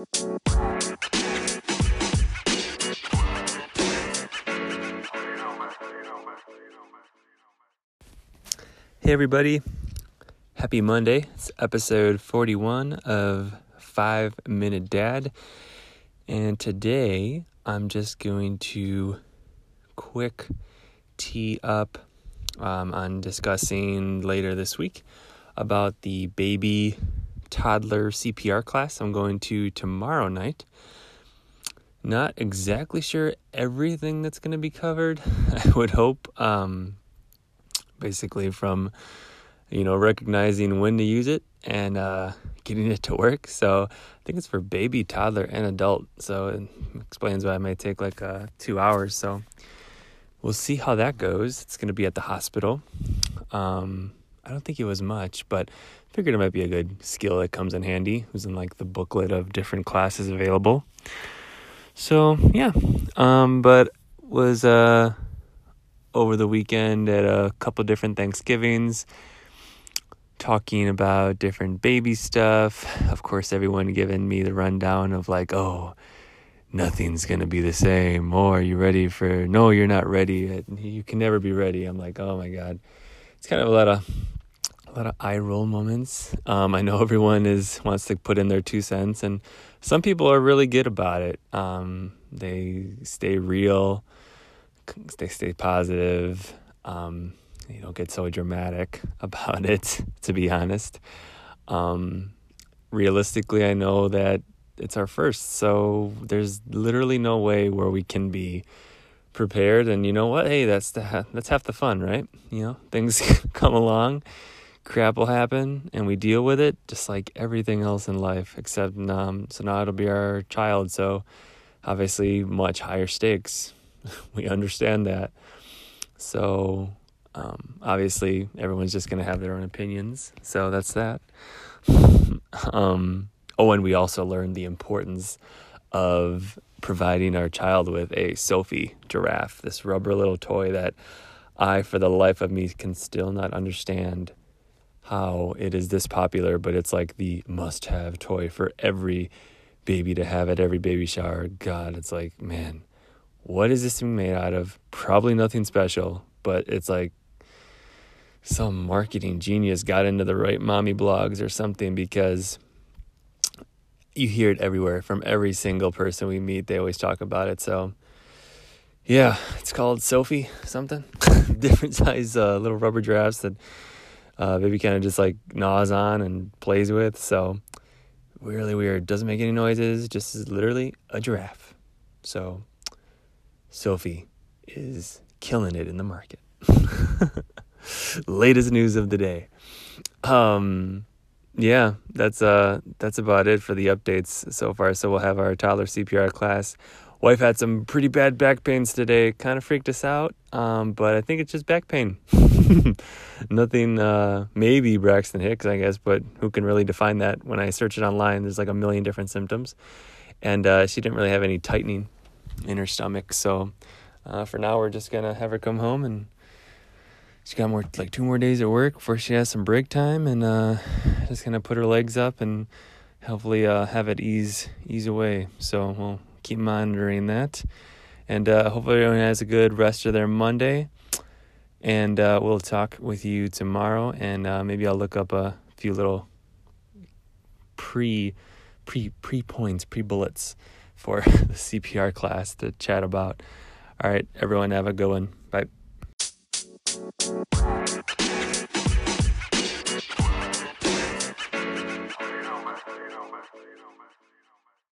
Hey, everybody. Happy Monday. It's episode 41 of 5 Minute Dad. And today I'm just going to quick tee up um, on discussing later this week about the baby toddler CPR class I'm going to tomorrow night. Not exactly sure everything that's going to be covered. I would hope. Um, basically from you know recognizing when to use it and uh, getting it to work. So I think it's for baby, toddler, and adult. So it explains why it might take like uh, two hours. So we'll see how that goes. It's going to be at the hospital. Um, I don't think it was much, but figured it might be a good skill that comes in handy. It was in like the booklet of different classes available. So yeah, um, but was uh over the weekend at a couple different Thanksgivings, talking about different baby stuff. Of course, everyone giving me the rundown of like, oh, nothing's gonna be the same. Or are you ready for? No, you're not ready. You can never be ready. I'm like, oh my god. It's kind of a lot of a lot of eye roll moments. Um, I know everyone is wants to put in their two cents, and some people are really good about it. Um, they stay real they stay positive. Um, you don't get so dramatic about it, to be honest. Um, realistically, I know that it's our first, so there's literally no way where we can be prepared. And you know what? Hey, that's the that's half the fun, right? You know, things come along, crap will happen, and we deal with it just like everything else in life. Except, um, so now it'll be our child, so obviously much higher stakes we understand that. So, um, obviously, everyone's just going to have their own opinions. So, that's that. um, oh, and we also learned the importance of providing our child with a Sophie giraffe, this rubber little toy that I, for the life of me, can still not understand how it is this popular, but it's like the must have toy for every baby to have at every baby shower. God, it's like, man, what is this thing made out of? Probably nothing special, but it's like some marketing genius got into the right mommy blogs or something because you hear it everywhere from every single person we meet. They always talk about it. So, yeah, it's called Sophie something. Different size uh, little rubber giraffes that uh, baby kind of just like gnaws on and plays with. So, really weird. Doesn't make any noises. Just is literally a giraffe. So, Sophie is killing it in the market. Latest news of the day. Um, yeah, that's uh that's about it for the updates so far. So we'll have our toddler CPR class. Wife had some pretty bad back pains today. Kind of freaked us out. Um, but I think it's just back pain. Nothing. Uh, maybe Braxton Hicks, I guess, but who can really define that? When I search it online, there's like a million different symptoms, and uh, she didn't really have any tightening in her stomach. So uh, for now, we're just gonna have her come home, and she got more like two more days at work before she has some break time, and uh, just gonna put her legs up and hopefully uh, have it ease ease away. So we'll keep monitoring that, and uh, hopefully everyone has a good rest of their Monday. And uh, we'll talk with you tomorrow, and uh, maybe I'll look up a few little pre pre pre points, pre bullets for the CPR class to chat about. All right, everyone, have a good one. Bye.